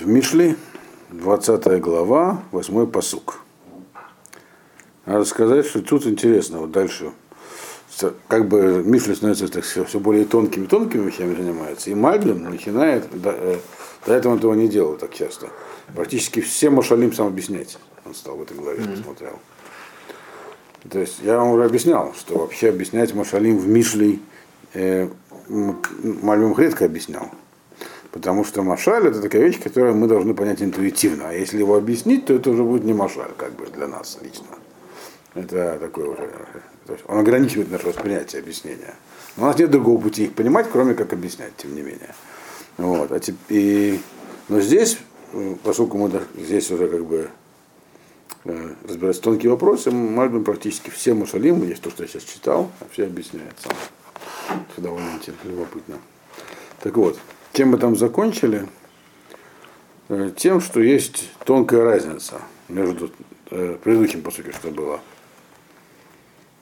В Мишле, 20 глава, 8 посук. Надо сказать, что тут интересно, вот дальше, как бы Мишли становится так, все, все более тонкими тонкими вещами занимается, и Мальбин начинает, до, э, до этого он этого не делал так часто, практически все Машалим сам объяснять, он стал в этой главе, mm-hmm. посмотрел. То есть я вам уже объяснял, что вообще объяснять Машалим в Мишле э, Мальбим редко объяснял. Потому что машаль это такая вещь, которую мы должны понять интуитивно. А если его объяснить, то это уже будет не машаль, как бы для нас лично. Это такое уже. То есть он ограничивает наше восприятие объяснения. Но у нас нет другого пути их понимать, кроме как объяснять, тем не менее. Вот. А и, но здесь, поскольку мы здесь уже как бы э, разбирать тонкие вопросы, Мальбин практически все мусалимы, есть то, что я сейчас читал, а все объясняет сам. Это довольно любопытно. Так вот, чем мы там закончили? Э, тем, что есть тонкая разница между э, предыдущим, по сути, что было.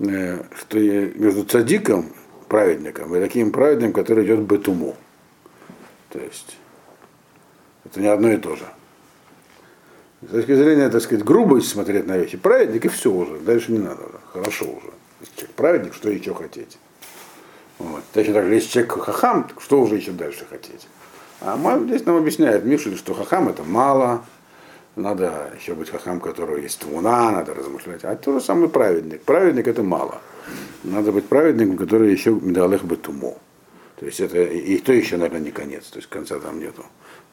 Э, что между цадиком, праведником, и таким праведником, который идет бетуму. То есть это не одно и то же. С точки зрения, так сказать, грубости смотреть на вещи, праведник и все уже, дальше не надо уже, хорошо уже. Праведник, что еще хотеть. Вот. Точно так же, если человек хахам, что уже еще дальше хотеть? А мы, здесь нам объясняет Миша, что хахам это мало, надо еще быть хахам, которого есть твуна, надо размышлять. А то же самое праведник. Праведник это мало. Надо быть праведником, который еще медалех бы туму. То есть это и то еще, наверное, не конец, то есть конца там нету.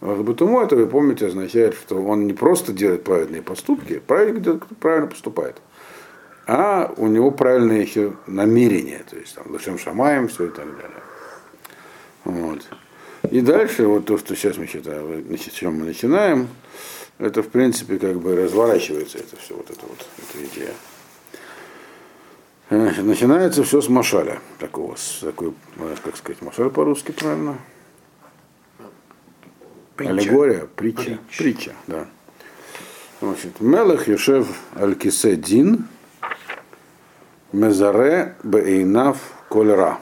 Вот бытумо это, вы помните, означает, что он не просто делает правильные поступки, праведник правильно поступает а у него правильное еще намерение, то есть там Лошем Шамаем, все и так далее. Вот. И дальше, вот то, что сейчас мы считаем, с чем мы начинаем, это в принципе как бы разворачивается это все, вот это вот, эта идея. Начинается все с Машаля, такого, с такой, как сказать, Машаль по-русски правильно? Притча. Аллегория, притча, притча, притча да. Значит, Мелах Юшев Аль-Кисе Дин, Мезаре Бейнав Кольра.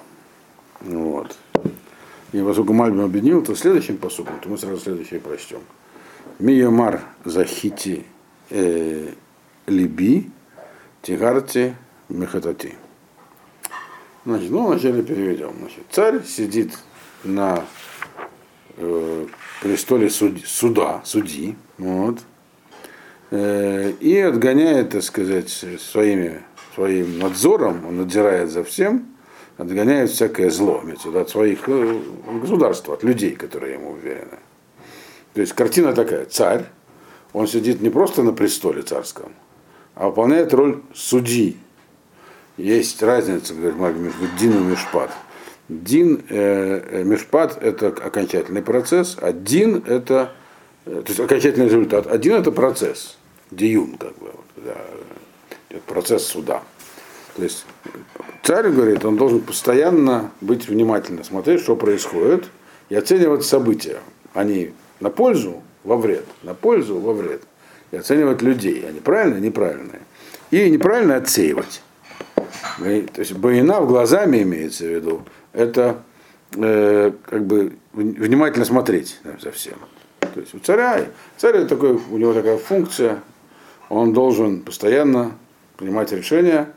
Вот. И поскольку Мальбим объединил, то следующим посуком, то мы сразу следующее прочтем. Миямар Захити э, Либи Тигарти Мехатати. Значит, ну, вначале переведем. Значит, царь сидит на э, престоле суд, суда, судьи, вот, э, и отгоняет, так сказать, своими своим надзором, он надзирает за всем, отгоняет всякое зло, имеется от своих э, государств, от людей, которые ему уверены. То есть картина такая, царь, он сидит не просто на престоле царском, а выполняет роль судьи. Есть разница, говорит Марк, между Дин и Мишпат. Дин, э, э, Мишпат – это окончательный процесс, а Дин – это э, то есть окончательный результат. Один – это процесс, диюн, как бы, да, процесс суда. То есть царь говорит, он должен постоянно быть внимательно, смотреть, что происходит, и оценивать события. Они на пользу, во вред, на пользу, во вред. И оценивать людей, они правильные, неправильные. И неправильно отсеивать. То есть боина в глазами имеется в виду, это э, как бы внимательно смотреть за всем. То есть у царя, царь такой, у него такая функция, он должен постоянно принимать решение,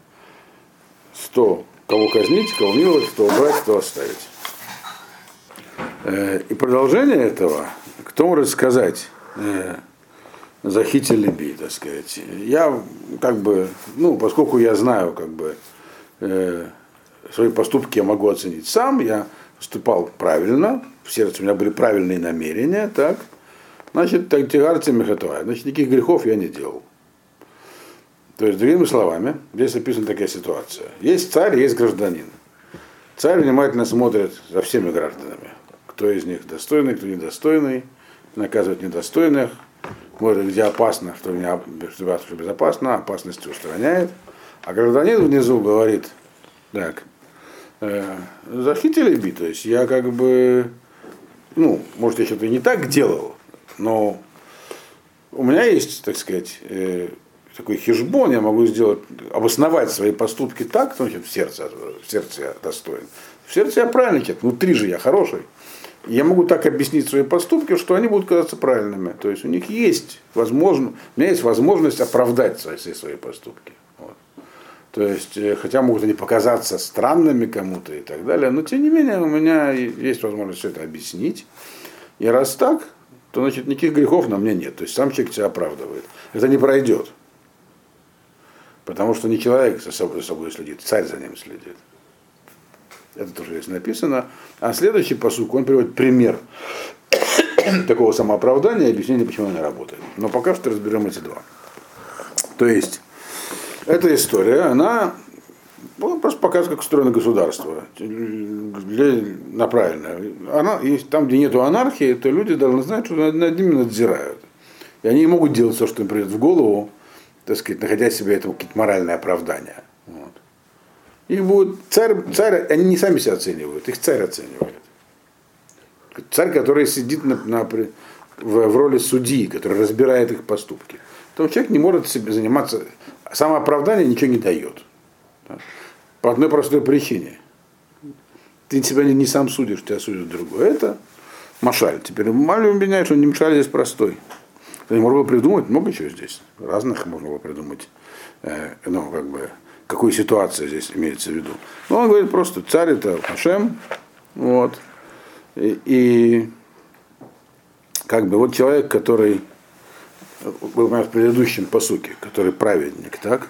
что кого казнить, кого миловать, кто убрать, кто оставить. Э, и продолжение этого, кто может сказать, э, Захити Либи, так сказать. Я как бы, ну, поскольку я знаю, как бы, э, свои поступки я могу оценить сам, я поступал правильно, в сердце у меня были правильные намерения, так, значит, так тигарцы значит, никаких грехов я не делал. То есть, другими словами, здесь описана такая ситуация. Есть царь, есть гражданин. Царь внимательно смотрит за всеми гражданами. Кто из них достойный, кто недостойный, наказывает недостойных, смотрит, где опасно, что, не, что безопасно, опасности устраняет. А гражданин внизу говорит, так, э, захитили би, то есть я как бы, ну, может, я что-то не так делал, но у меня есть, так сказать, э, такой хижбон, я могу сделать, обосновать свои поступки так, значит, в сердце, в сердце я достоин. В сердце я правильный человек, внутри же я хороший. я могу так объяснить свои поступки, что они будут казаться правильными. То есть у них есть возможность, у меня есть возможность оправдать свои, все свои поступки. Вот. То есть, э, хотя могут они показаться странными кому-то и так далее, но тем не менее у меня есть возможность все это объяснить. И раз так, то значит никаких грехов на мне нет. То есть сам человек себя оправдывает. Это не пройдет. Потому что не человек за собой, за собой следит, царь за ним следит. Это тоже здесь написано. А следующий посук, он приводит пример такого самооправдания и объяснение, почему она работает. Но пока что разберем эти два. То есть, эта история, она ну, просто показывает, как устроено государство. Для, на правильное. Она, есть, там, где нет анархии, то люди должны знать, что над ними надзирают. И они могут делать все, что им придет в голову, так сказать, находя себе этому какие-то моральные оправдания. Вот. Их будет царь, царь, они не сами себя оценивают, их царь оценивает. Царь, который сидит на, на, в, в роли судьи, который разбирает их поступки. То человек не может себе заниматься, самооправдание ничего не дает. Да? По одной простой причине. Ты себя не, не сам судишь, тебя судит другой. Это Машаль. Теперь Маль объясняет, что не Машаль здесь простой. Можно было придумать много чего здесь. Разных можно было придумать. Э, ну, как бы, какую ситуацию здесь имеется в виду. Но он говорит просто, царь это Хашем, вот, и, и как бы вот человек, который был в предыдущем посуке, который праведник, так?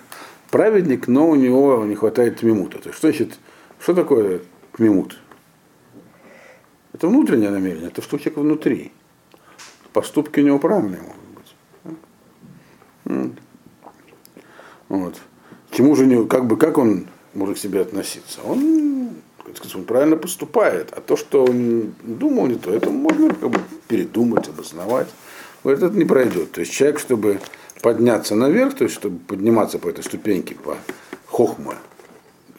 Праведник, но у него не хватает тмимута. То есть, что значит, что такое тмимут? Это внутреннее намерение, это что у человека внутри. Поступки у него правильные могут Вот чему же не, как бы, как он может к себе относиться? Он, сказать, он правильно поступает, а то, что он думал не то, это можно как бы передумать, обосновать. Вот это не пройдет. То есть человек, чтобы подняться наверх, то есть чтобы подниматься по этой ступеньке, по хохма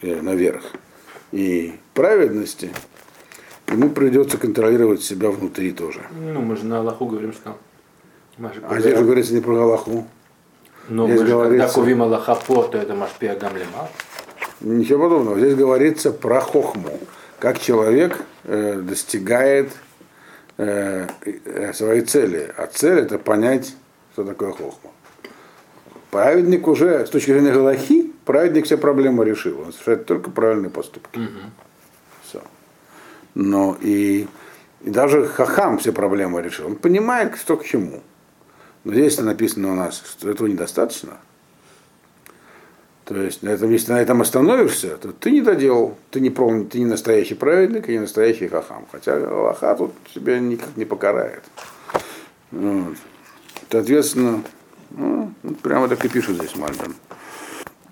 э, наверх и праведности, ему придется контролировать себя внутри тоже. Ну, мы же на Аллаху говорим, что... А здесь же говорится не про Аллаху. Но Здесь мы же, говорится... когда кувим Аллаха по, то это машпия гамлема. Ничего подобного. Здесь говорится про хохму. Как человек э, достигает э, э, своей цели. А цель это понять, что такое хохма. Праведник уже, с точки зрения Галахи, праведник все проблемы решил. Он совершает только правильные поступки. Угу. Все. Но и, и даже Хахам все проблемы решил. Он понимает, что к чему. Но здесь написано у нас, что этого недостаточно. То есть, на этом, если на этом остановишься, то ты не доделал, ты не, пром, ты не настоящий праведник и не настоящий хахам. Хотя Аллаха тут тебя никак не покарает. Вот. Соответственно, ну, прямо так и пишут здесь Мальбин.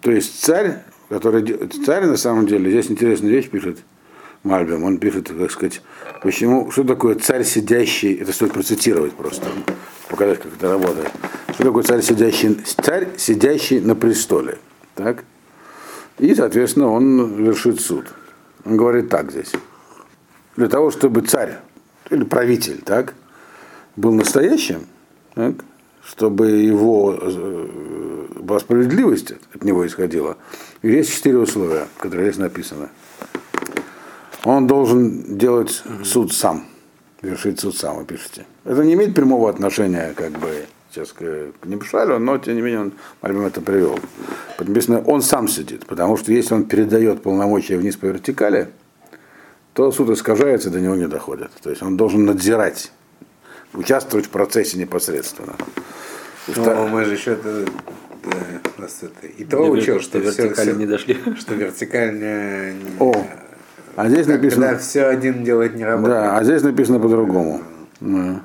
То есть царь, который царь на самом деле, здесь интересная вещь пишет Мальбим, он пишет, как сказать, почему, что такое царь сидящий, это стоит процитировать просто показать, как это работает. Что такое царь, сидящий, царь, сидящий на престоле? Так? И, соответственно, он вершит суд. Он говорит так здесь. Для того, чтобы царь или правитель так, был настоящим, так, чтобы его э, была справедливость от него исходила, есть четыре условия, которые здесь написаны. Он должен делать суд сам вершить суд сам, вы пишете. Это не имеет прямого отношения, как бы, сейчас к, к Немшалю, но тем не менее он Мальбим это привел. Написано, он сам сидит, потому что если он передает полномочия вниз по вертикали, то суд искажается, до него не доходит. То есть он должен надзирать, участвовать в процессе непосредственно. Ну, мы же еще это, да, нас это, и то учил, что вертикали все, не дошли. Что вертикально О, а здесь написано... Когда все один делать не работает. Да, а здесь написано по-другому. Да.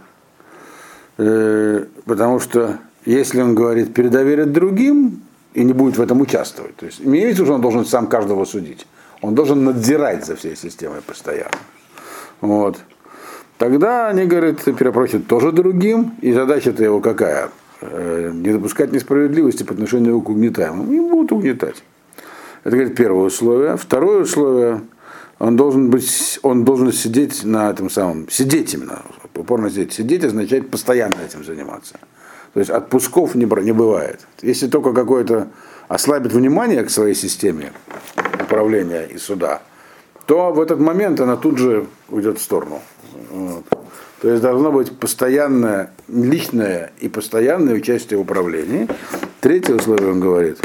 Э, потому что если он говорит, передоверит другим и не будет в этом участвовать, то есть имеется в виду, что он должен сам каждого судить. Он должен надзирать за всей системой постоянно. Вот. Тогда они, говорят, перепросят тоже другим, и задача-то его какая? Э, не допускать несправедливости по отношению к угнетаемым. И будут угнетать. Это, говорит, первое условие. Второе условие – он должен быть, он должен сидеть на этом самом, сидеть именно, упорно сидеть. Сидеть означает постоянно этим заниматься. То есть отпусков не, не бывает. Если только какое-то ослабит внимание к своей системе управления и суда, то в этот момент она тут же уйдет в сторону. Вот. То есть должно быть постоянное, личное и постоянное участие в управлении. Третье условие он говорит,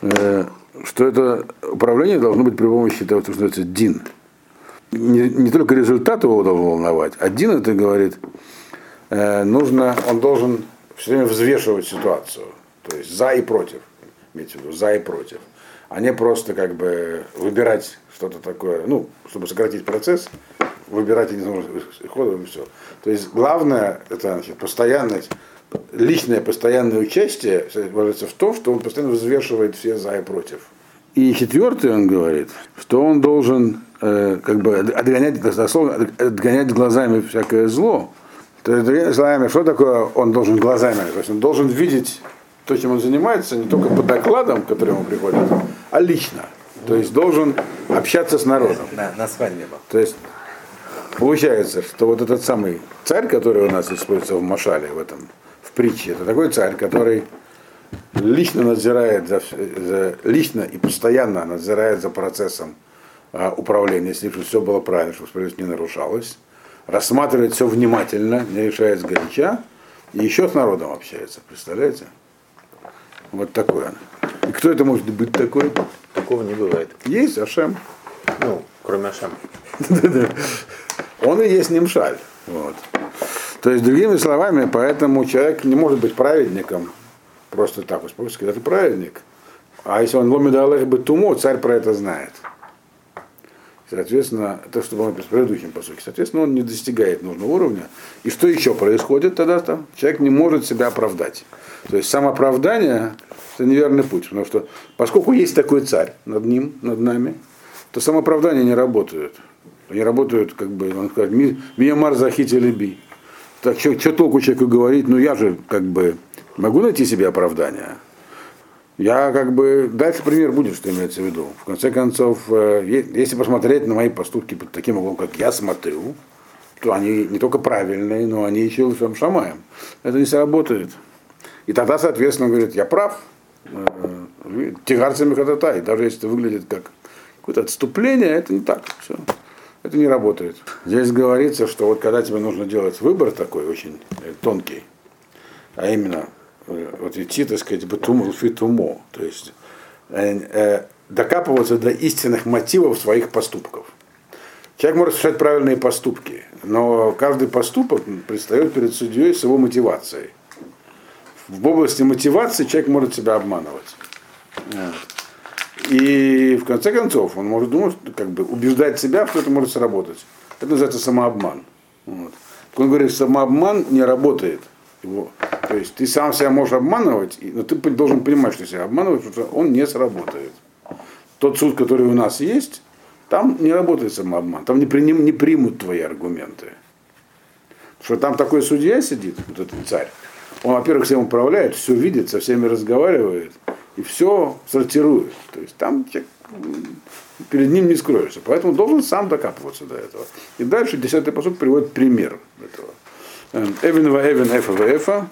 э, что это управление должно быть при помощи того, что называется ДИН. Не, не только результат его должен волновать, а ДИН это говорит, э, нужно, он должен все время взвешивать ситуацию. То есть за и против. Имеется в виду, за и против. А не просто как бы выбирать что-то такое, ну, чтобы сократить процесс, выбирать один из ходов и все. То есть главное, это значит, постоянность, личное постоянное участие выражается в том, что он постоянно взвешивает все за и против. И четвертый он говорит, что он должен э, как бы отгонять, дословно, отгонять глазами всякое зло. То есть, глазами, что такое он должен глазами? То есть он должен видеть то, чем он занимается, не только по докладам, которые ему приходят, а лично. То есть должен общаться с народом. На, на свадьбе был. То есть получается, что вот этот самый царь, который у нас используется в Машале, в этом, в притче, это такой царь, который лично надзирает за, за лично и постоянно надзирает за процессом а, управления, чтобы все было правильно, чтобы справедливость не нарушалась, рассматривает все внимательно, не решает сгоряча, и еще с народом общается, представляете? Вот такой он. И кто это может быть такой? Такого не бывает. Есть Ашем. Ну, кроме Ашема. Он и есть Нимшаль. Вот. То есть, другими словами, поэтому человек не может быть праведником просто так. Успокойтесь, это праведник. А если он ломит Аллах бы тумо, царь про это знает. Соответственно, это что было предыдущим по сути. Соответственно, он не достигает нужного уровня. И что еще происходит тогда? -то? Человек не может себя оправдать. То есть самооправдание – это неверный путь. Потому что поскольку есть такой царь над ним, над нами, то самооправдания не работают. Они работают, как бы, он скажет, Миямар захитили би. Так что, что толку человеку говорить, ну я же как бы могу найти себе оправдание. Я как бы, дальше пример будет, что имеется в виду. В конце концов, э, если посмотреть на мои поступки под таким углом, как я смотрю, то они не только правильные, но они еще лучше шамаем. Это не сработает. И тогда, соответственно, говорит, я прав, э, тигарцами и даже если это выглядит как какое-то отступление, это не так. Все. Это не работает. Здесь говорится, что вот когда тебе нужно делать выбор такой очень э, тонкий, а именно э, вот идти, так сказать, бетум фитумо, то есть э, докапываться до истинных мотивов своих поступков. Человек может совершать правильные поступки, но каждый поступок предстает перед судьей с его мотивацией. В области мотивации человек может себя обманывать. И в конце концов он может думать, как бы убеждать себя, что это может сработать. Это называется самообман. Вот. Он говорит, самообман не работает. Его. То есть ты сам себя можешь обманывать, но ты должен понимать, что себя обманывать, потому что он не сработает. Тот суд, который у нас есть, там не работает самообман, там не, приним, не примут твои аргументы. Потому что там такой судья сидит, вот этот царь, он, во-первых, всем управляет, все видит, со всеми разговаривает, и все сортирует. То есть там перед ним не скроешься. Поэтому должен сам докапываться до этого. И дальше десятый посуд приводит пример этого. Эм, Эвен ва эвен эфа ва эфа,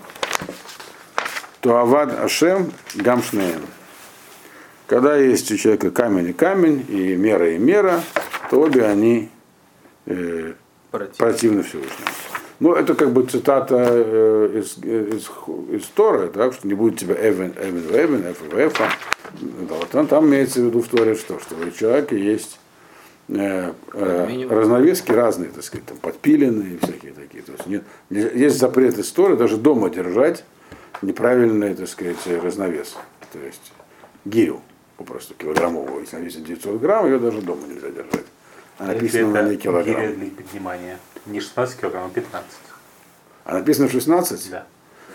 то авад ашем гамшнеем. Когда есть у человека камень и камень, и мера и мера, то обе они э, противны Всевышнему. Ну, это как бы цитата э, из, из, из Торы, так, что не будет тебя Эвен, Эвен, Эвен, Эф, Эфа. Там, там имеется в виду в Торе что, что у человека есть э, э, разновески разные, так сказать, там, подпиленные и всякие такие. То есть нет, есть запрет из Торы даже дома держать неправильный, так сказать, разновес. То есть гирю, попросту килограммовую. Если она весит 900 грамм, ее даже дома нельзя держать. А написано на ней килограмм. Поднимание. Не 16 килограмм, а 15. А написано 16? Да.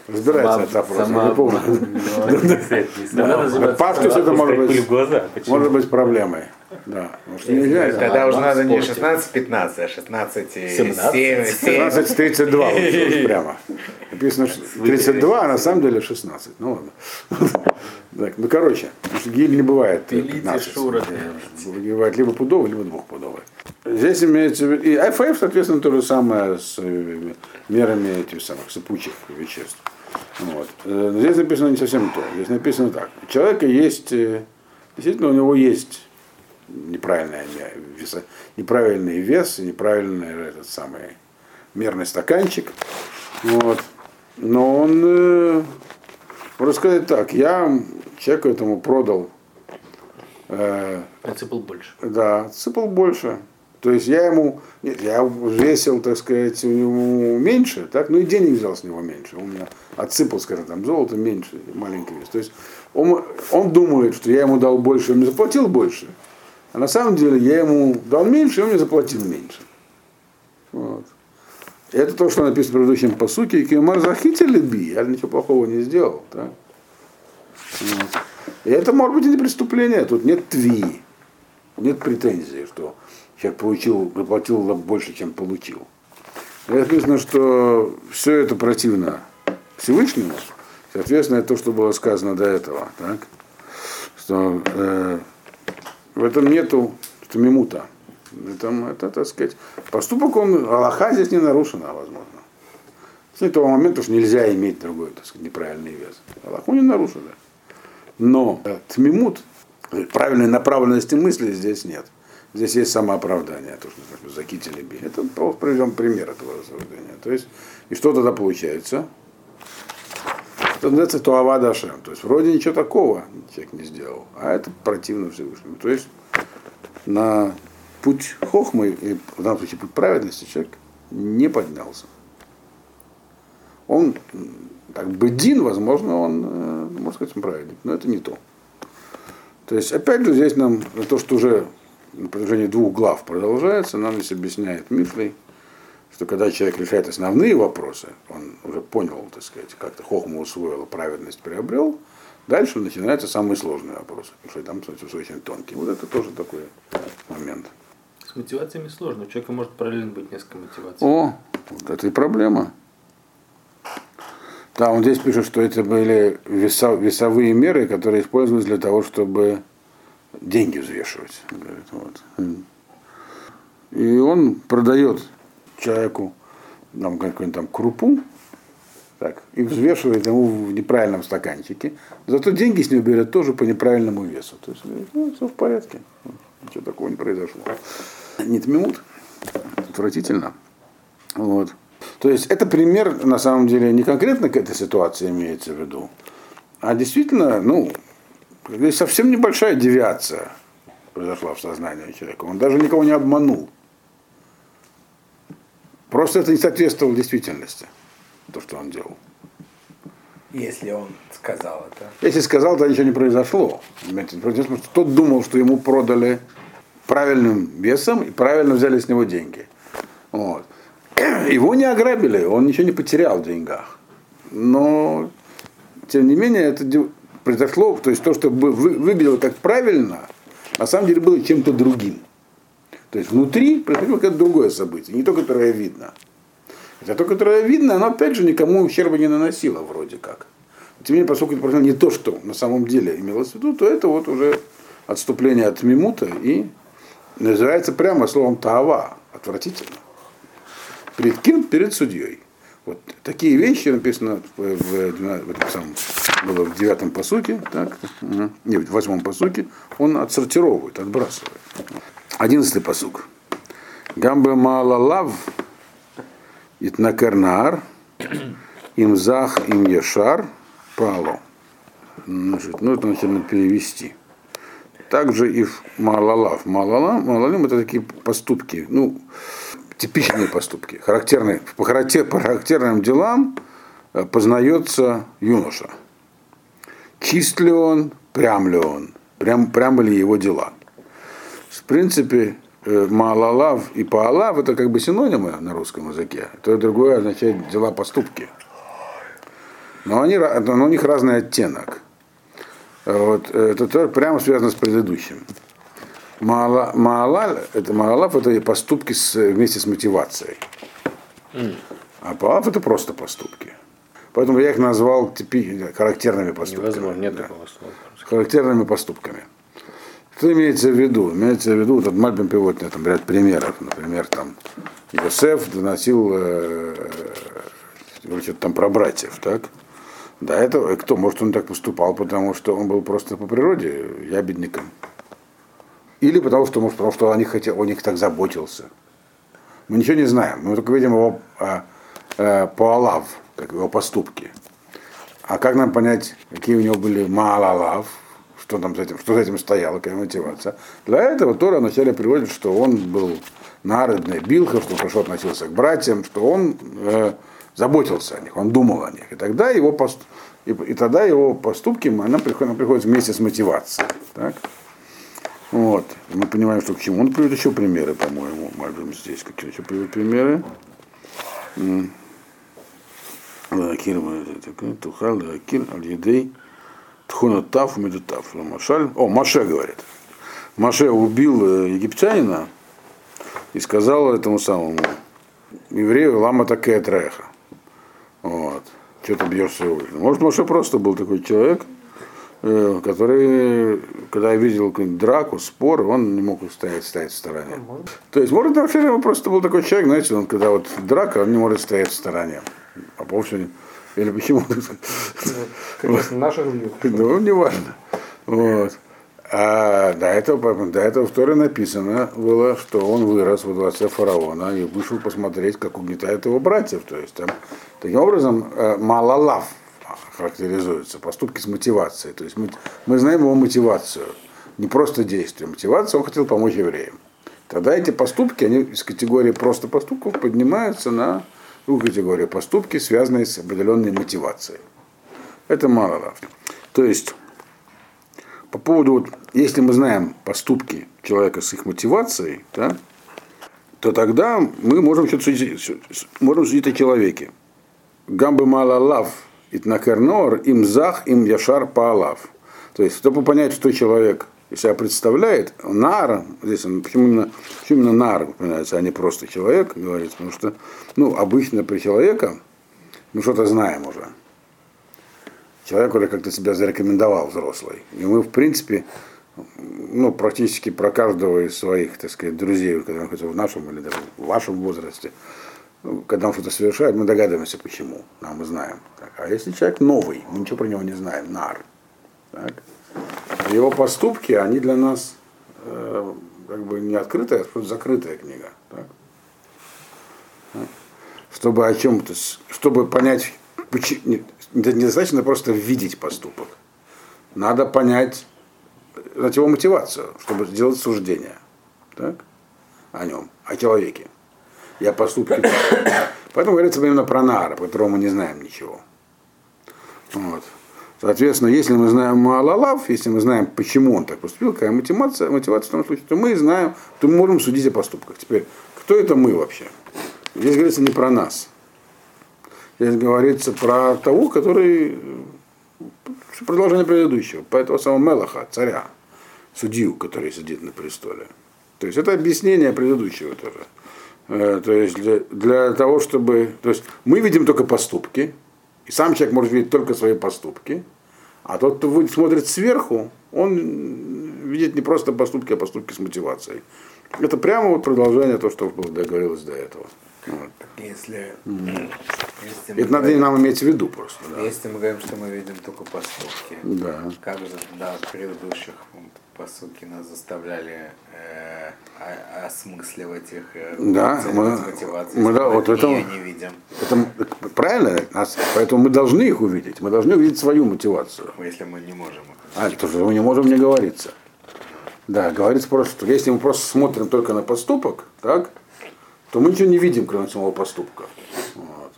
Разбирается этот вопрос, я не помню. Пашке это может быть, может быть проблемой. Да. Может, нельзя. Тогда уже надо не 16-15, а 16 17 32 прямо. Написано 32, а на самом деле 16. Ну ладно. Так, ну короче, гиль не бывает 15. Бывает либо пудовый, либо двухпудовый. Здесь имеется в виду, и АФФ, соответственно, то же самое с э, мерами этих самых сыпучих веществ. Вот. Э, здесь написано не совсем то. Здесь написано так. У человека есть, э, действительно, у него есть неправильный вес, неправильный вес, неправильный этот самый мерный стаканчик. Вот. Но он, э, можно сказать так, я человеку этому продал. Э, отсыпал больше. Да, отсыпал больше. То есть я ему, нет, я весил, так сказать, у него меньше, так, ну и денег взял с него меньше. Он меня отсыпал, скажем, там, золото меньше, маленький вес. То есть он, он думает, что я ему дал больше, он мне заплатил больше. А на самом деле я ему дал меньше, и он мне заплатил меньше. Вот. Это то, что написано в предыдущем посуке. Кемар захитили би, я ничего плохого не сделал. Да? Вот. И это может быть и не преступление, тут нет тви, нет претензии, что человек получил, заплатил больше, чем получил. И написано, что все это противно Всевышнему, соответственно, это то, что было сказано до этого. Так? Что э, в этом нету что мимута. Это, это, так сказать, поступок, он, Аллаха здесь не нарушена, возможно. С этого момента уж нельзя иметь другой, так сказать, неправильный вес. Аллаху не нарушено. Но э, тмимут, правильной направленности мысли здесь нет. Здесь есть самооправдание, то, что закители би. Это приведем пример этого рассуждения. То есть, и что тогда получается? Это называется Туава Дашем. То есть вроде ничего такого человек не сделал, а это противно Всевышнему. То есть на путь хохмы, и в данном случае путь праведности, человек не поднялся. Он, так бы Дин, возможно, он, э, можно сказать, он праведник, но это не то. То есть, опять же, здесь нам то, что уже на протяжении двух глав продолжается, нам здесь объясняет Мишлей, что когда человек решает основные вопросы, он уже понял, так сказать, как-то хохму усвоил, праведность приобрел, дальше начинаются самые сложные вопросы, потому что там, кстати, очень тонкие. Вот это тоже такой момент. С мотивациями сложно. У человека может параллельно быть несколько мотиваций. О, вот это и проблема. Да, он здесь пишет, что это были веса, весовые меры, которые использовались для того, чтобы деньги взвешивать. Говорит, вот. И он продает человеку нам какую-нибудь там крупу, так, и взвешивает ему в неправильном стаканчике. Зато деньги с него берет тоже по неправильному весу. То есть, ну, все в порядке. Ничего такого не произошло. Нет минут. Отвратительно. Вот. То есть это пример, на самом деле, не конкретно к этой ситуации имеется в виду, а действительно, ну, совсем небольшая девиация произошла в сознании человека. Он даже никого не обманул. Просто это не соответствовало действительности, то, что он делал. Если он сказал это. Если сказал, то ничего не произошло. Тот думал, что ему продали правильным весом и правильно взяли с него деньги. Вот. Его не ограбили, он ничего не потерял в деньгах. Но, тем не менее, это произошло, то есть то, что выглядело как правильно, на самом деле было чем-то другим. То есть внутри происходило какое-то другое событие, не то, которое видно. Хотя то, которое видно, оно опять же никому ущерба не наносило вроде как. Тем не менее, поскольку это происходило не то, что на самом деле имелось в виду, то это вот уже отступление от мимута и называется прямо словом тава, отвратительно. Перед кем? Перед судьей. Вот такие вещи написано в, в, в, этом самом, было в девятом посуке, так, не, в восьмом посуке, он отсортировывает, отбрасывает. Одиннадцатый посук. Гамбе малалав итнакарнаар имзах им яшар пало. Значит, ну это начали перевести также и в Малалав. Малалам, Малалим это такие поступки, ну, типичные поступки, характерные, по, характер, по характерным делам э, познается юноша. Чист ли он, прям ли он, прям, прямо ли его дела. В принципе, э, Малалав и Паалав это как бы синонимы на русском языке. То и другое означает дела поступки. Но, они, но у них разный оттенок. Вот, это тоже прямо связано с предыдущим. Маалаль, это Маалав, это поступки с, вместе с мотивацией. А Палав это просто поступки. Поэтому я их назвал типи, характерными поступками. Невозможно, нет да. такого слова. Характерными поступками. Что имеется в виду? Имеется в виду, этот Мальбин приводит там ряд примеров. Например, там Йосеф доносил э, э, там про братьев, так? Да, это кто? Может, он так поступал, потому что он был просто по природе ябедником. Или потому что, может, потому что о них, хотел, о них так заботился. Мы ничего не знаем. Мы только видим его а, а, по Алав, как его поступки. А как нам понять, какие у него были Маалалав, что там с этим, что за этим стояло, какая мотивация? Для этого Тора вначале приводит, что он был народный билха, что хорошо относился к братьям, что он э, заботился о них, он думал о них. И тогда его, пост... и, и тогда его поступки она приходит, она приходит вместе с мотивацией. Так? Вот. Мы понимаем, что к чему. Он приводит еще примеры, по-моему, можем здесь какие еще приводит примеры. Тухал, Акир, Аль-Едей, Тхунатав, Медутав. Машаль. О, Маше говорит. Маше убил египтянина и сказал этому самому еврею Лама такая треха. Вот. Что ты бьешь своего Может, Маше просто был такой человек, который, когда видел драку, спор, он не мог стоять, стоять в стороне. То есть, может, вообще просто был такой человек, знаете, он когда вот драка, он не может стоять в стороне. А вовсе или почему? Конечно, наших людей. Ну, не важно. Вот. А до этого, до этого в Торе написано было, что он вырос во дворце фараона и вышел посмотреть, как угнетают его братьев. То есть там, таким образом, э, малалав характеризуется, поступки с мотивацией. То есть мы, мы знаем его мотивацию, не просто действие. Мотивация, он хотел помочь евреям. Тогда эти поступки, они из категории просто поступков поднимаются на другую категорию поступки, связанные с определенной мотивацией. Это мало. То есть, по поводу, вот, если мы знаем поступки человека с их мотивацией, да, то тогда мы можем что-то судить, можем судить о человеке. Гамбы мала лав, итнакернор, им зах, им яшар паалав. То есть, чтобы понять, что человек себя представляет, нар, здесь он, почему именно, почему именно нар упоминается, а не просто человек, говорится, потому что, ну, обычно при человека мы что-то знаем уже. Человек уже как-то себя зарекомендовал взрослый. И мы, в принципе, ну, практически про каждого из своих, так сказать, друзей, когда хотя в нашем или даже в вашем возрасте, ну, когда он что-то совершает, мы догадываемся, почему. А мы знаем. Так, а если человек новый, мы ничего про него не знаем, нар. Так, его поступки, они для нас э, как бы не открытая, а просто закрытая книга. Так? Чтобы о чем-то, чтобы понять, почему, недостаточно просто видеть поступок. Надо понять знать его мотивацию, чтобы сделать суждение так? о нем, о человеке и о. Поэтому говорится именно про Нара, про которого мы не знаем ничего. Вот. Соответственно, если мы знаем Маалалав, если мы знаем, почему он так поступил, какая мотивация, мотивация в том случае, то мы знаем, то мы можем судить о поступках. Теперь, кто это мы вообще? Здесь говорится не про нас. Здесь говорится про того, который продолжение предыдущего, про этого самого Мелаха, царя, судью, который сидит на престоле. То есть это объяснение предыдущего тоже. Э, то есть для, для того, чтобы... То есть мы видим только поступки, и сам человек может видеть только свои поступки, а тот, кто смотрит сверху, он видит не просто поступки, а поступки с мотивацией. Это прямо вот продолжение того, что было договорилось до этого. Вот. Если, mm. если Это надо говорим, нам иметь в виду просто. Да. Если мы говорим, что мы видим только поступки, да. как же в предыдущих посуки нас заставляли э, осмысливать их, э, да, мы, мы, да, вот это, не видим. Это, правильно, нас, поэтому мы должны их увидеть, мы должны увидеть свою мотивацию. Если мы не можем. А, то, что мы не можем, не говорится. Да, говорится просто, что если мы просто смотрим только на поступок, так, то мы ничего не видим, кроме самого поступка. Вот.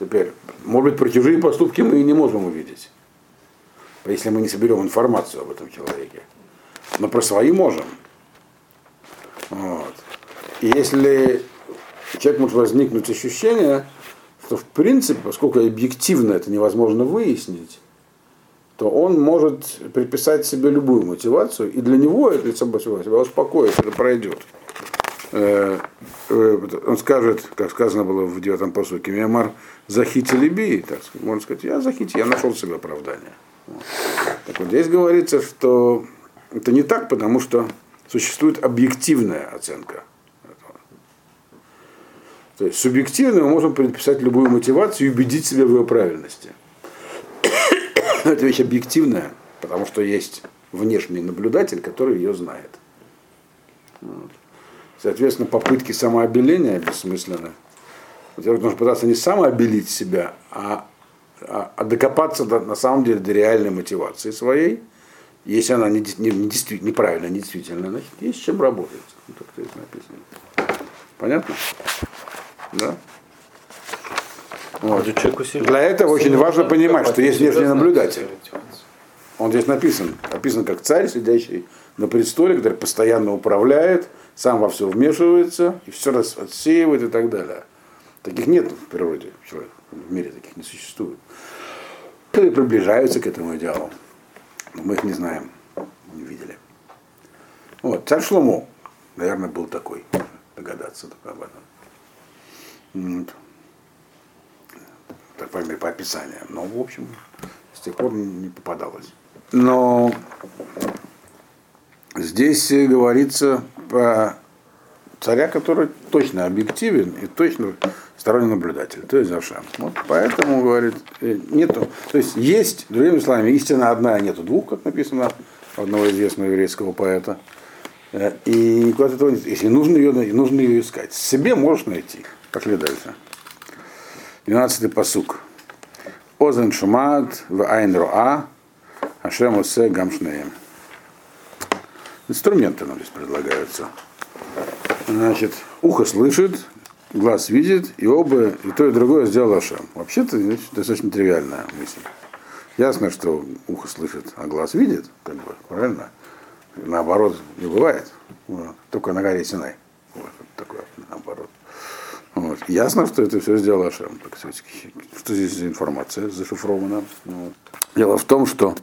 Теперь, может быть, про чужие поступки мы и не можем увидеть, если мы не соберем информацию об этом человеке. Но про свои можем. Вот. И если человек может возникнуть ощущение, что в принципе, поскольку объективно это невозможно выяснить, то он может приписать себе любую мотивацию, и для него это себя успокоит, это пройдет. Э, э, он скажет, как сказано было в девятом посуке, Миамар захити либи, так сказать, можно сказать, я захити, я нашел себе оправдание. Так вот здесь говорится, что это не так, потому что существует объективная оценка. То есть субъективно мы можем предписать любую мотивацию и убедить себя в ее правильности. Это вещь объективная, потому что есть внешний наблюдатель, который ее знает. Вот. Соответственно, попытки самообеления бессмысленны. Во-первых, нужно пытаться не самообелить себя, а, а, а докопаться до, на самом деле до реальной мотивации своей. Если она не, не, не действи, неправильно, не действительно, значит, есть чем работать. Ну, так здесь написано. Понятно? Да? Вот. Для этого очень важно понимать, что есть внешний наблюдатель. Он здесь написан. Описан как царь, сидящий на престоле, который постоянно управляет, сам во все вмешивается и все раз отсеивает и так далее. Таких нет в природе, в мире таких не существует. И приближаются к этому идеалу. Но мы их не знаем, не видели. Вот, царь Шломо, наверное, был такой, догадаться только об этом. Вот. Так, по, по описаниям. Но, в общем, с тех пор не попадалось. Но здесь говорится про царя, который точно объективен и точно сторонний наблюдатель, то есть Авшам. Вот поэтому, говорит, э, нету, то есть есть, другими словами, истина одна, а нету двух, как написано одного известного еврейского поэта. Э, и никуда этого нет. Если нужно ее, нужно ее искать. Себе можешь найти. Пошли дальше. 12-й посук. Озен шумат в айн роа, ашем осе гамшнеем. Инструменты нам здесь предлагаются. Значит, ухо слышит, глаз видит, и оба, и то, и другое сделал Ашем. Вообще-то достаточно тривиальная мысль. Ясно, что ухо слышит, а глаз видит, как бы, правильно? Наоборот, не бывает. Вот. Только на горе Синай. Вот, такое, наоборот. Вот. Ясно, что это все сделал Ашем. Что здесь за информация зашифрована? Вот. Дело в том, что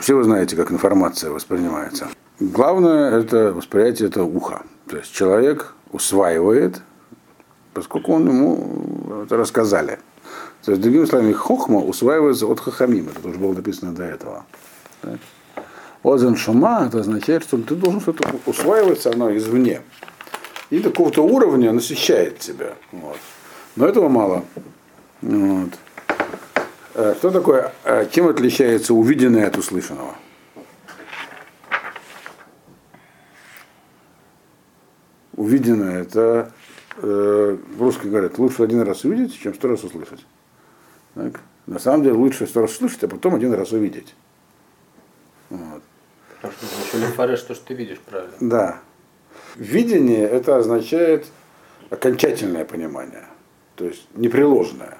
все вы знаете, как информация воспринимается. Главное это восприятие это уха. То есть человек усваивает, поскольку он ему это рассказали. То есть, другими словами, хохма усваивается от хахамима, это уже было написано до этого. Озен шума, это означает, что ты должен что-то усваиваться оно извне. И до какого-то уровня насыщает тебя. Вот. Но этого мало. Вот. Э, что такое, э, чем отличается увиденное от услышанного? Увиденное, это э, в русском говорят, лучше один раз увидеть, чем сто раз услышать. Так? На самом деле лучше сто раз услышать, а потом один раз увидеть. Вот. Потому что еще фареш, то, что ты видишь, правильно? Да. Видение это означает окончательное понимание, то есть непреложное.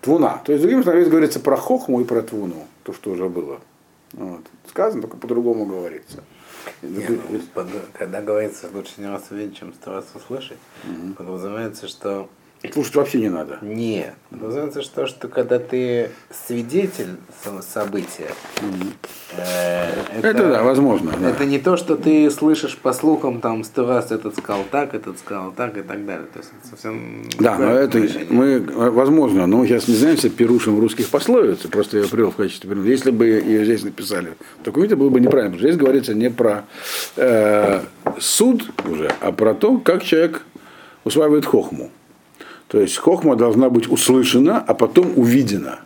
Твуна. То есть, другими словами, говорится про хохму и про твуну, то, что уже было. Вот. Сказано, только по-другому говорится. Нет, ну, когда говорится лучше не раз увидеть, чем сто раз услышать, угу. подразумевается, что Слушать вообще не надо. Нет. Называется что, что когда ты свидетель события, mm э, это, это да, возможно. Это да. не то, что ты слышишь по слухам, там, сто раз этот сказал так, этот сказал так и так далее. То есть это совсем Да, но это мы, возможно, но сейчас не знаемся пирушим русских пословиц, просто я привел в качестве примера. Если бы ее здесь написали в документе, было бы неправильно, потому что здесь говорится не про э, суд уже, а про то, как человек усваивает хохму. То есть хохма должна быть услышана, а потом увидена.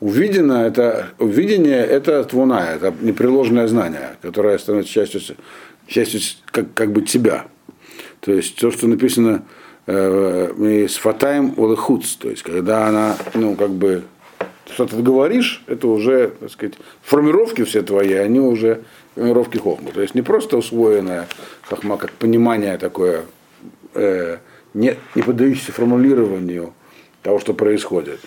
Увидено это, увидение это твуна, это непреложное знание, которое становится частью, частью как, как бы тебя. То есть то, что написано э, мы с фатаем олехуц, то есть когда она, ну, как бы, что ты говоришь, это уже, так сказать, формировки все твои, они уже формировки хохмы. То есть не просто усвоенная хохма, как понимание такое, э, не, не поддающийся формулированию того, что происходит,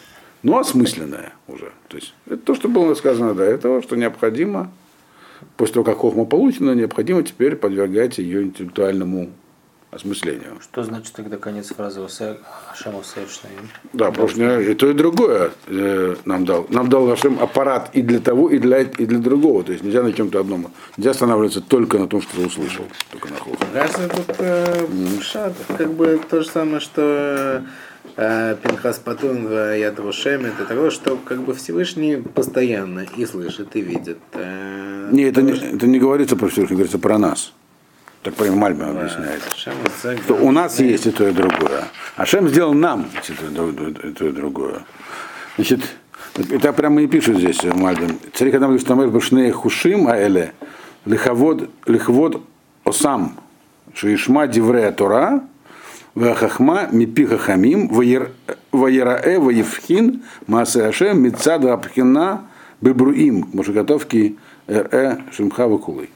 но осмысленное уже. То есть это то, что было сказано до этого, что необходимо, после того, как хохма получена, необходимо теперь подвергать ее интеллектуальному осмыслению. Что значит тогда конец фразы Ашем? Да, потому что и то, и другое э, нам дал. Нам дал Ашем аппарат и для того, и для, и для другого. То есть нельзя на чем-то одном. Нельзя останавливаться только на том, что ты услышал. Только на хохме. Кажется, тут э, шат, как бы то же самое, что э, Пинхас Патун в Ядрушем, это такое, что как бы Всевышний постоянно и слышит, и видит. Э, не, это не, это не говорится про Всевышний, говорится про нас. Так прям Мальбим объясняет. Что у нас есть и то, и другое. А Шем сделал нам и то, и другое. Значит, это прямо и пишут здесь в Мальбим. Царик Адам Лиштамеш Башней Хушим Аэле Лиховод Лихвод осам шишма диврея Тора, вахахма мипиха хамим, ваерае ваевхин, масеашем, мицада абхина, бебруим, можеготовки ре шимха вакулы.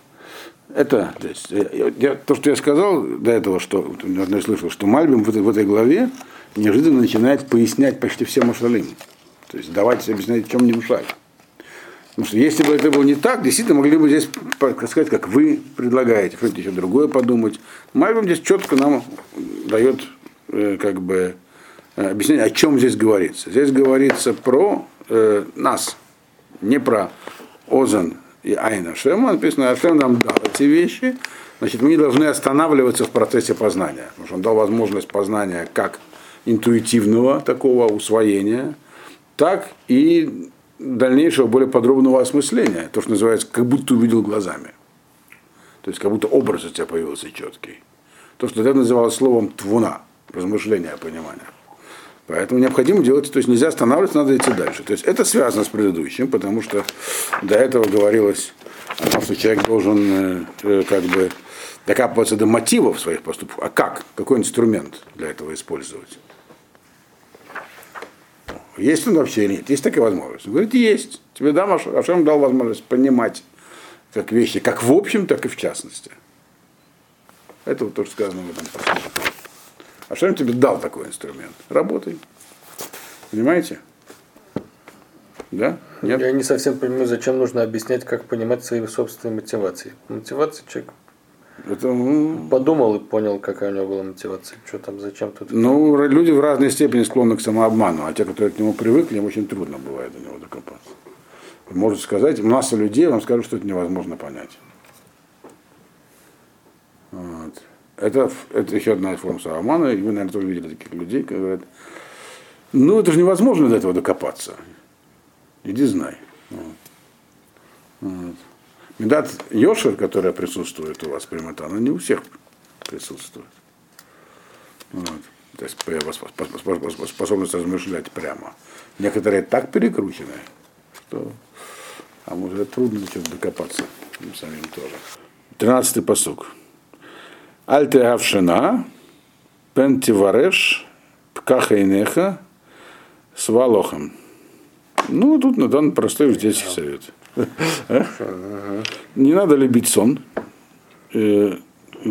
Это то, есть, я, то, что я сказал до этого, что я слышал, что Мальбим в этой, в этой главе неожиданно начинает пояснять почти все Машалим. То есть давать объяснять, в чем не мешать. Потому что если бы это было не так, действительно могли бы здесь сказать, как вы предлагаете, хотите еще другое подумать. Мальбим здесь четко нам дает э, как бы э, объяснение, о чем здесь говорится. Здесь говорится про э, нас, не про Озан и Айна Шема. Написано, Ашем нам дал эти вещи. Значит, мы не должны останавливаться в процессе познания. Потому что он дал возможность познания как интуитивного такого усвоения, так и дальнейшего, более подробного осмысления. То, что называется, как будто увидел глазами. То есть, как будто образ у тебя появился четкий. То, что это называлось словом твуна, размышление, понимание. Поэтому необходимо делать, то есть нельзя останавливаться, надо идти дальше. То есть это связано с предыдущим, потому что до этого говорилось о том, что человек должен э, как бы докапываться до мотивов своих поступков. А как? Какой инструмент для этого использовать? Есть он вообще или нет? Есть такая возможность? Он говорит, есть. Тебе дам, Ашем дал возможность понимать как вещи, как в общем, так и в частности. Это вот то, что сказано в этом послании. Ашем тебе дал такой инструмент. Работай. Понимаете? Да? Нет? Я не совсем понимаю, зачем нужно объяснять, как понимать свои собственные мотивации. Мотивация человек это, ну... Подумал и понял, какая у него была мотивация. Что там, зачем тут? Ну, люди в разной степени склонны к самообману, а те, которые к нему привыкли, им очень трудно бывает до него докопаться. Может сказать, масса людей вам скажут, что это невозможно понять. Вот. Это, это еще одна форма самообмана, и вы, наверное, тоже видели таких людей, которые говорят, ну, это же невозможно до этого докопаться. Иди знай. Вот. Вот. Медат Йошер, которая присутствует у вас примата, она не у всех присутствует. Вот. То есть способность размышлять прямо. Некоторые так перекручены, что а может трудно что-то докопаться им самим тоже. Тринадцатый посук. Альте Авшина, Пентивареш, Пкахайнеха, с Валохом. Ну, тут на данный простой здесь совет. Не надо любить сон, э,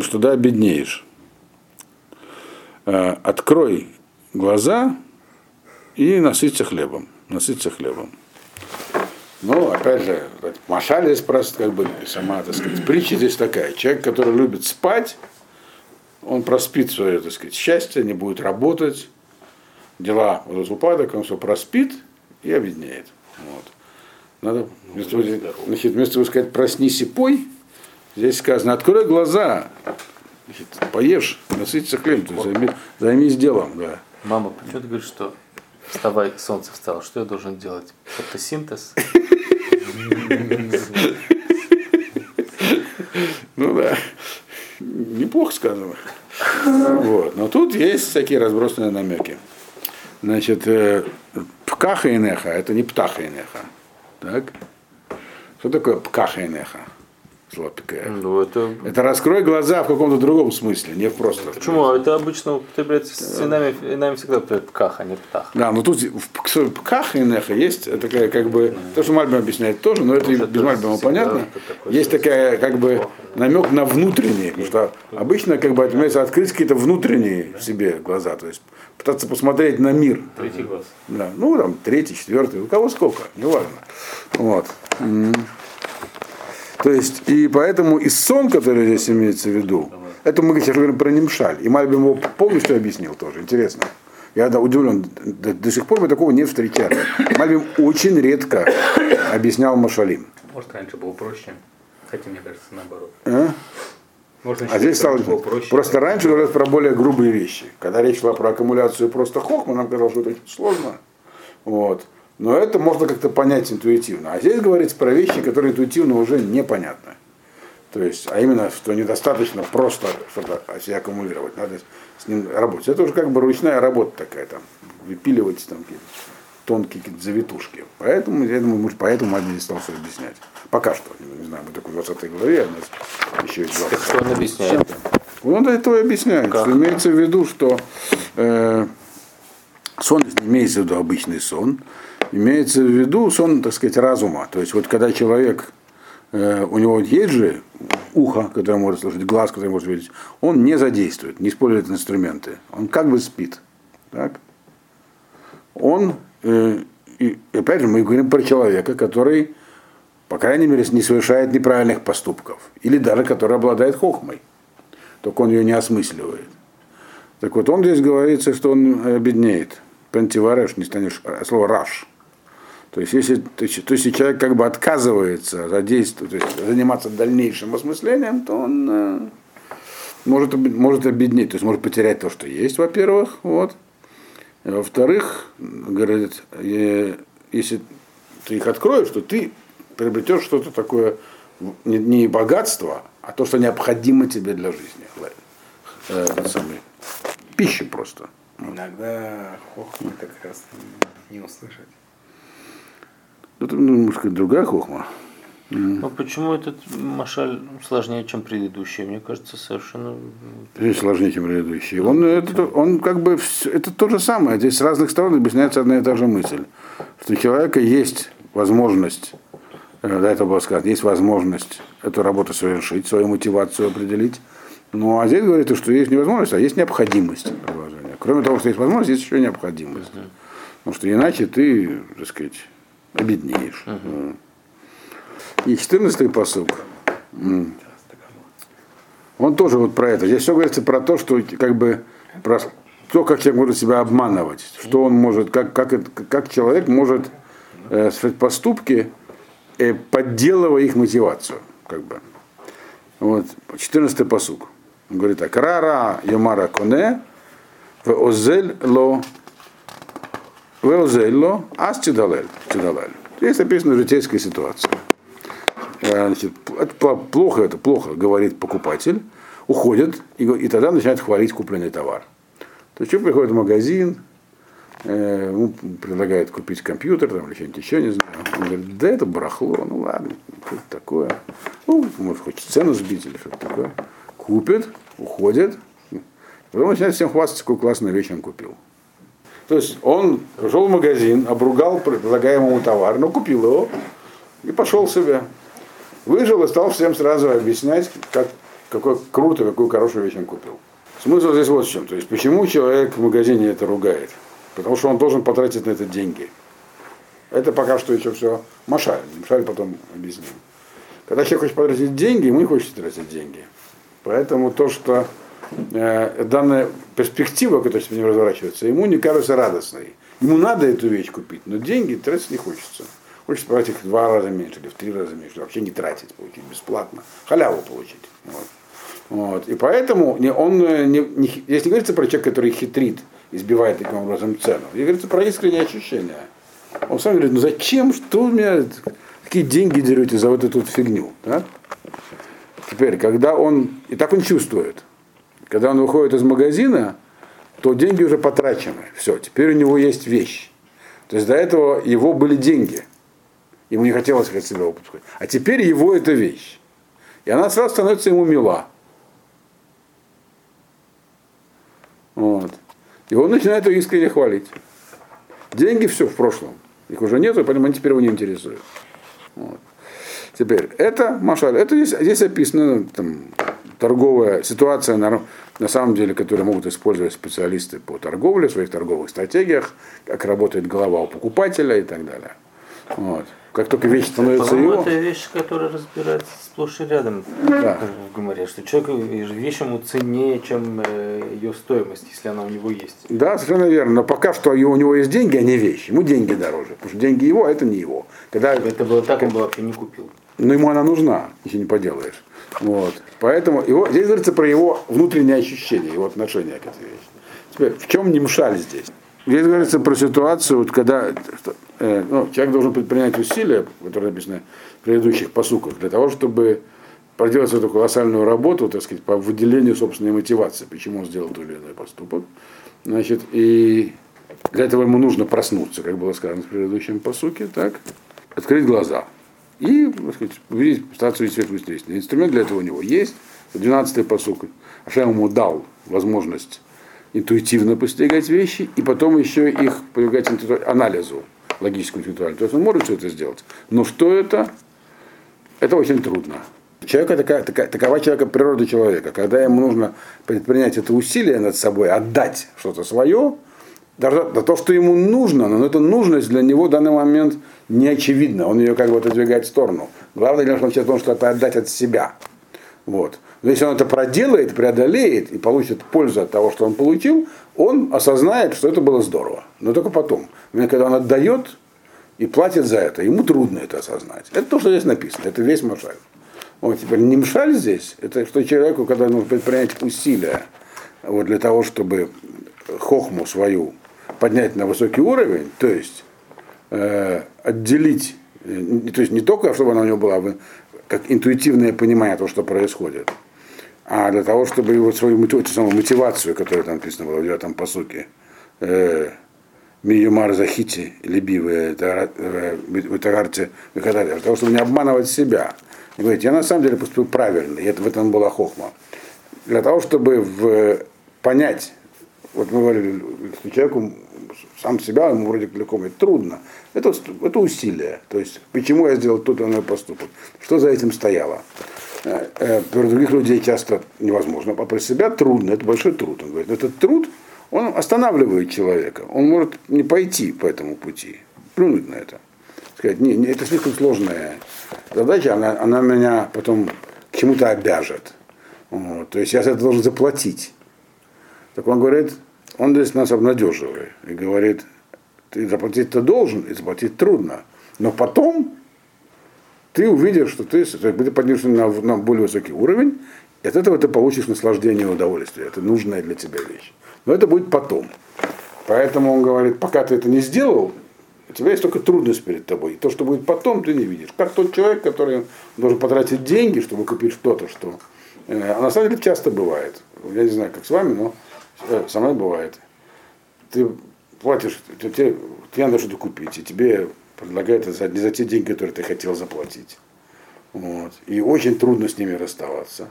что да, беднеешь. Э, открой глаза и насыться хлебом. Насыться хлебом. Ну, опять же, Машаль здесь просто как бы сама, так сказать, притча здесь такая. Человек, который любит спать, он проспит свое, так сказать, счастье, не будет работать, дела будут упадок, он все проспит и обеднеет. Вот. Надо вместо, значит, вместо того сказать проснись и пой, здесь сказано открой глаза, значит, поешь, насытиться хлебом, займи, займись делом. Да. Мама, почему ты говоришь, что вставай, солнце встало, что я должен делать? Фотосинтез? Ну да, неплохо сказано. Вот. Но тут есть всякие разбросанные намеки. Значит, э, пкаха и неха, это не птаха и неха. Так? Что такое Слово ну, это... это раскрой глаза в каком-то другом смысле, не просто. Почему? Это обычно употребляется с нами, нами всегда употребляют а не птах. Да, но тут в пках и неха есть такая как бы, то, что Мальбим объясняет тоже, но это, это без Мальбима понятно. Есть такая как бы намек на внутренние, потому что обычно как бы отмечается открыть какие-то внутренние в себе глаза, то есть пытаться посмотреть на мир. Третий глаз. Да, ну там третий, четвертый, у кого сколько, неважно. Вот. То есть, и поэтому и сон, который здесь имеется в виду, это мы сейчас говорим про Немшаль. И Мальбим его полностью объяснил тоже, интересно. Я да, удивлен, до, до сих пор мы такого не встречали. Мальбим очень редко объяснял Машалим. Может, раньше было проще, хотя, мне кажется, наоборот. А? Можно а здесь стало проще. Просто раньше говорят про более грубые вещи. Когда речь шла про аккумуляцию просто хохма, нам казалось, что это очень сложно. Вот. Но это можно как-то понять интуитивно. А здесь говорится про вещи, которые интуитивно уже непонятны. То есть, а именно, что недостаточно просто что-то себе аккумулировать, надо с ним работать. Это уже как бы ручная работа такая, там, выпиливать там тонкие какие-то завитушки. Поэтому, я думаю, поэтому Мальбин не стал все объяснять. Пока что, не знаю, мы только в 20 главе, а еще есть два. Так что он объясняет? Он это и объясняет, Как? что имеется в виду, что э, сон имеется в виду обычный сон, имеется в виду сон, так сказать, разума. То есть вот когда человек, э, у него есть же ухо, которое может слышать, глаз, который может видеть, он не задействует, не использует инструменты. Он как бы спит. Так? Он, э, и опять же, мы говорим про человека, который, по крайней мере, не совершает неправильных поступков. Или даже который обладает хохмой только он ее не осмысливает. Так вот, он здесь говорится, что он обеднеет. Пентивареш, не станешь, а слово раш. То есть, если, то, есть, то, если человек как бы отказывается задействовать, то есть заниматься дальнейшим осмыслением, то он э, может, может обеднеть, то есть может потерять то, что есть, во-первых, вот. Во-вторых, говорит, э, если ты их откроешь, то ты приобретешь что-то такое, не, не богатство, а то, что необходимо тебе для жизни. Э, самое, пища просто. Иногда хохма как раз не услышать. Это ну, немножко другая хохма. Ну почему этот Машаль сложнее, чем предыдущий? Мне кажется, совершенно... Здесь сложнее, чем предыдущий. Он, это, он как бы, это то же самое. Здесь с разных сторон объясняется одна и та же мысль. Что у человека есть возможность, э, до этого было сказано, есть возможность эту работу совершить, свою мотивацию определить. Ну, а здесь говорится, что есть не возможность, а есть необходимость продолжения. Кроме того, что есть возможность, есть еще необходимость. Потому что иначе ты, так сказать, обеднеешь. И 14-й посыл. Он тоже вот про это. Здесь все говорится про то, что как бы про то, как человек может себя обманывать, что он может, как, как, как человек может э, совершать поступки, э, подделывая их мотивацию. Как бы. Вот, 14 посук. Он говорит так. Рара Йомара Коне, в озель ло, в озель ло, ас тидалель. тидалель. Здесь написана житейская ситуация. Значит, это плохо, это плохо, говорит покупатель, уходит и, и тогда начинает хвалить купленный товар. То есть человек приходит в магазин, э, ему предлагают купить компьютер там, или что-нибудь еще, не знаю. Он говорит, да это барахло, ну ладно, что такое. Ну, может, хочет цену сбить или что-то такое. Купит, уходит, потом начинает всем хвастаться, какую классную вещь он купил. То есть он пришел в магазин, обругал предлагаемому товар, но купил его и пошел себе. Выжил и стал всем сразу объяснять, как, какой круто, какую хорошую вещь он купил. Смысл здесь вот в чем. То есть почему человек в магазине это ругает? Потому что он должен потратить на это деньги. Это пока что еще все Машаль. Машаль потом объясним. Когда человек хочет потратить деньги, ему не хочется тратить деньги. Поэтому то, что э, данная перспектива, которая с ним разворачивается, ему не кажется радостной. Ему надо эту вещь купить, но деньги тратить не хочется. Хочется потратить их в два раза меньше или в три раза меньше, вообще не тратить, получить бесплатно, халяву получить. Вот. Вот. И поэтому он, э, не, не, здесь не говорится про человека, который хитрит, избивает таким образом цену. Здесь говорится про искреннее ощущение. Он сам говорит, ну зачем, что вы меня, какие деньги дерете за вот эту вот фигню? Да? Теперь, когда он, и так он чувствует, когда он выходит из магазина, то деньги уже потрачены. Все, теперь у него есть вещь. То есть до этого его были деньги. Ему не хотелось от себя выпускать. А теперь его это вещь. И она сразу становится ему мила. Вот. И он начинает ее искренне хвалить. Деньги все в прошлом. Их уже нету, поэтому они теперь его не интересуют. Вот. Теперь, это Машаль, это здесь, здесь описана там, торговая ситуация, на, на самом деле, которую могут использовать специалисты по торговле, в своих торговых стратегиях, как работает голова у покупателя и так далее. Вот. Как только вещь становится По-моему, его, это вещь, которая разбирается сплошь и рядом Да. в Гоморе, что человеку вещь ему ценнее, чем э, ее стоимость, если она у него есть. Да, совершенно верно. Но пока что у него есть деньги, а не вещи. Ему деньги дороже. Потому что деньги его, а это не его. Когда, Это было так, он бы вообще не купил. Но ему она нужна, если не поделаешь. Вот. Поэтому его, здесь говорится про его внутреннее ощущение, его отношение к этой вещи. Теперь, в чем немшаль здесь? Здесь говорится про ситуацию, вот когда э, ну, человек должен предпринять усилия, которые написаны в предыдущих посуках, для того, чтобы проделать эту колоссальную работу, так сказать, по выделению собственной мотивации, почему он сделал тот или иной поступок. Значит, и для этого ему нужно проснуться, как было сказано в предыдущем посуке, так, открыть глаза. И увидеть, увидеть свет естественно. Инструмент для этого у него есть. 12-й посук. Ашем ему дал возможность интуитивно постигать вещи, и потом еще их подвергать анализу логическому интеллектуальному. То есть он может все это сделать. Но что это? Это очень трудно. Человека такая, такая, такова человека природа человека. Когда ему нужно предпринять это усилие над собой, отдать что-то свое, даже да, то, что ему нужно, но эта нужность для него в данный момент не очевидна. Он ее как бы отодвигает в сторону. Главное для него в том, что это отдать от себя. Вот. Но если он это проделает, преодолеет и получит пользу от того, что он получил, он осознает, что это было здорово. Но только потом. Когда он отдает и платит за это, ему трудно это осознать. Это то, что здесь написано. Это весь Машаль. Вот теперь не мшаль здесь, это что человеку, когда нужно предпринять усилия вот, для того, чтобы хохму свою поднять на высокий уровень, то есть э, отделить, э, то есть не только, чтобы она у него была как интуитивное понимание того, что происходит, а для того, чтобы его свою эту самую мотивацию, которая там написана была в девятом посуке, э, Миюмар Захити, любивые, в Тагарте, для того, чтобы не обманывать себя. И говорит, я на самом деле поступил правильно, и это, в этом была хохма. Для того, чтобы в, понять, вот мы говорили, что человеку сам себя, ему вроде легко, это трудно. Это, это усилие. То есть, почему я сделал тот или иной поступок? Что за этим стояло? Э, э, про других людей часто невозможно, а про себя трудно, это большой труд. Он говорит, этот труд, он останавливает человека. Он может не пойти по этому пути, плюнуть на это. Сказать, не, не, это слишком сложная задача, она, она меня потом к чему-то обяжет. Вот. То есть я за это должен заплатить. Так он говорит, он здесь нас обнадеживает и говорит, ты заплатить-то должен, и заплатить трудно. Но потом ты увидишь, что ты, ты поднимешься на, на более высокий уровень, и от этого ты получишь наслаждение и удовольствие. Это нужная для тебя вещь. Но это будет потом. Поэтому он говорит, пока ты это не сделал, у тебя есть только трудность перед тобой. И то, что будет потом, ты не видишь. Как тот человек, который должен потратить деньги, чтобы купить что-то, что... Э, а на самом деле часто бывает. Я не знаю, как с вами, но со мной бывает. Ты платишь, тебе, тебе надо что-то купить, и тебе предлагают это не за те деньги, которые ты хотел заплатить. Вот. И очень трудно с ними расставаться.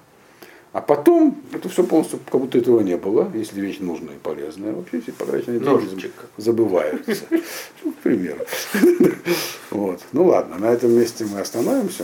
А потом это все полностью, как будто этого не было, если вещь нужная и полезная. Вообще все потраченные деньги забываются. Ну, к примеру. Вот. Ну ладно, на этом месте мы остановимся.